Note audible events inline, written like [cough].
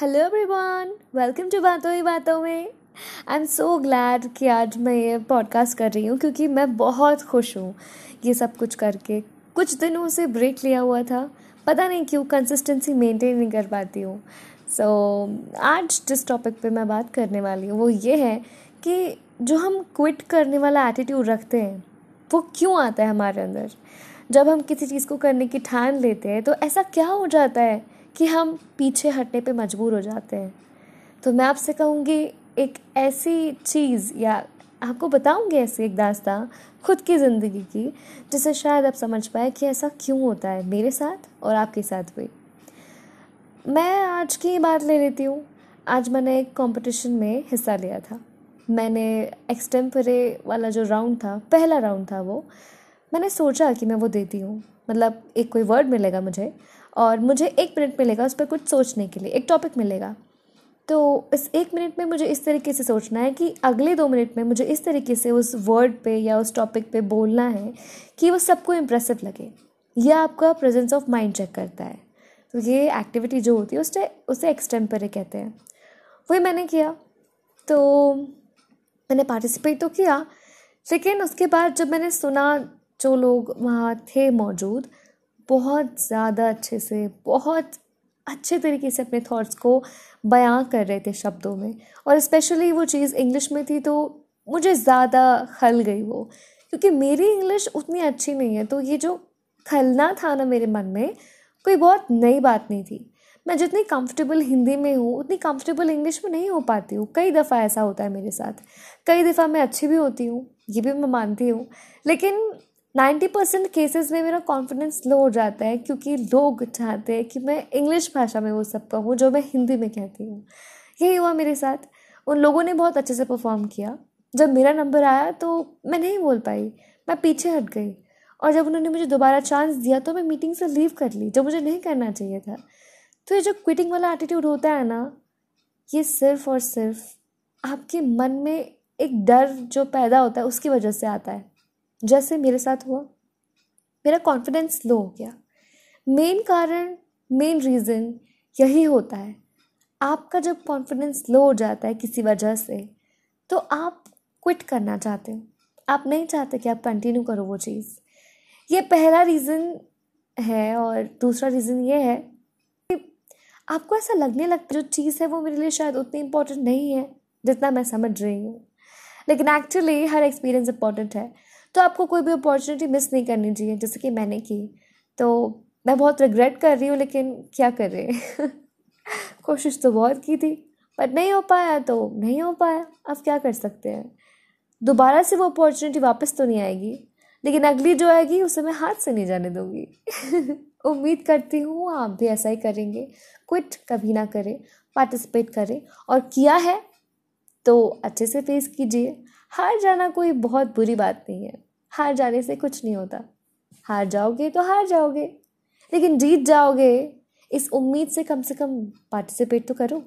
Hello everyone welcome to बातों ही बातों में आई एम सो ग्लैड कि आज मैं ये पॉडकास्ट कर रही हूँ क्योंकि मैं बहुत खुश हूँ ये सब कुछ करके। कुछ दिनों से ब्रेक लिया हुआ था। पता नहीं क्यों कंसिस्टेंसी मेंटेन नहीं कर पाती हूँ। सो so, आज जिस टॉपिक पे मैं बात करने वाली हूँ वो ये है कि जो हम क्विट करने वाला एटीट्यूड रखते हैं वो क्यों आता है हमारे अंदर? जब हम किसी चीज़ को करने की ठान लेते हैं तो ऐसा क्या हो जाता है? कि हम पीछे हटने पे मजबूर हो जाते हैं। तो मैं आपसे कहूँगी, एक ऐसी चीज़ या आपको बताऊँगी ऐसी एक दास्ता खुद की ज़िंदगी की, जिसे शायद आप समझ पाए कि ऐसा क्यों होता है मेरे साथ और आपके साथ भी। मैं आज की बात ले लेती हूँ। आज मैंने एक कंपटीशन में हिस्सा लिया था। मैंने एक्सटेम्परे वाला जो राउंड था, पहला राउंड था वो, मैंने सोचा कि मैं वो देती हूँ। मतलब एक कोई वर्ड मिलेगा मुझे और मुझे एक मिनट मिलेगा उस पर कुछ सोचने के लिए, एक टॉपिक मिलेगा। तो इस एक मिनट में मुझे इस तरीके से सोचना है कि अगले दो मिनट में मुझे इस तरीके से उस वर्ड पे या उस टॉपिक पे बोलना है कि वो सबको इम्प्रेसिव लगे। यह आपका प्रेजेंस ऑफ़ माइंड चेक करता है। तो ये एक्टिविटी जो होती है, उससे, उसे एक्सटेम्परे कहते हैं। वही मैंने किया। तो मैंने पार्टिसिपेट तो किया, लेकिन उसके बाद जब मैंने सुना जो लोग वहाँ थे मौजूद, बहुत ज़्यादा अच्छे से, बहुत अच्छे तरीके से अपने थॉट्स को बयां कर रहे थे शब्दों में। और स्पेशली वो चीज़ इंग्लिश में थी तो मुझे ज़्यादा खल गई वो। क्योंकि मेरी इंग्लिश उतनी अच्छी नहीं है तो ये जो खलना था ना मेरे मन में, कोई बहुत नई बात नहीं थी। मैं जितनी कंफर्टेबल हिंदी में हूँ, उतनी कंफर्टेबल इंग्लिश में नहीं हो पाती हूँ। कई दफ़ा ऐसा होता है मेरे साथ। कई दफ़ा मैं अच्छी भी होती हूँ, ये भी मैं मानती हूँ। लेकिन नाइन्टी परसेंट केसेस में मेरा कॉन्फिडेंस लो हो जाता है क्योंकि लोग चाहते हैं कि मैं इंग्लिश भाषा में वो सब कहूँ जो मैं हिंदी में कहती हूँ। यही हुआ मेरे साथ। उन लोगों ने बहुत अच्छे से परफॉर्म किया। जब मेरा नंबर आया तो मैं नहीं बोल पाई। मैं पीछे हट गई। और जब उन्होंने मुझे दोबारा चांस दिया तो मैं मीटिंग से लीव कर ली, जो मुझे नहीं करना चाहिए था। तो ये जो क्विटिंग वाला एटीट्यूड होता है ना, ये सिर्फ़ और सिर्फ़ आपके मन में एक डर जो पैदा होता है उसकी वजह से आता है। जैसे मेरे साथ हुआ। मेरा कॉन्फिडेंस लो हो गया। मेन कारण मेन रीज़न यही होता है। आपका जब कॉन्फिडेंस लो हो जाता है किसी वजह से तो आप क्विट करना चाहते हो। आप नहीं चाहते कि आप कंटिन्यू करो वो चीज़। ये पहला रीज़न है और दूसरा रीज़न ये है कि आपको ऐसा लगने लगता है, जो चीज़ है वो मेरे लिए शायद उतनी इम्पोर्टेंट नहीं है, जितना मैं समझ रही हूँ। लेकिन एक्चुअली हर एक्सपीरियंस इंपॉर्टेंट है। तो आपको कोई भी अपॉर्चुनिटी मिस नहीं करनी चाहिए, जैसे कि मैंने की। तो मैं बहुत रिग्रेट कर रही हूँ, लेकिन क्या कर? रहे [laughs] कोशिश तो बहुत की थी पर नहीं हो पाया तो नहीं हो पाया। अब क्या कर सकते हैं? दोबारा से वो अपॉर्चुनिटी वापस तो नहीं आएगी, लेकिन अगली जो आएगी, उसे मैं हाथ से नहीं जाने दूँगी। [laughs] उम्मीद करती हूँ, आप भी ऐसा ही करेंगे। क्विट कभी ना करें पार्टिसिपेट करें। और किया है तो अच्छे से फेस कीजिए। हार जाना कोई बहुत बुरी बात नहीं है। हार जाने से कुछ नहीं होता। हार जाओगे तो हार जाओगे। लेकिन जीत जाओगे। इस उम्मीद से कम से कम पार्टिसिपेट तो करो।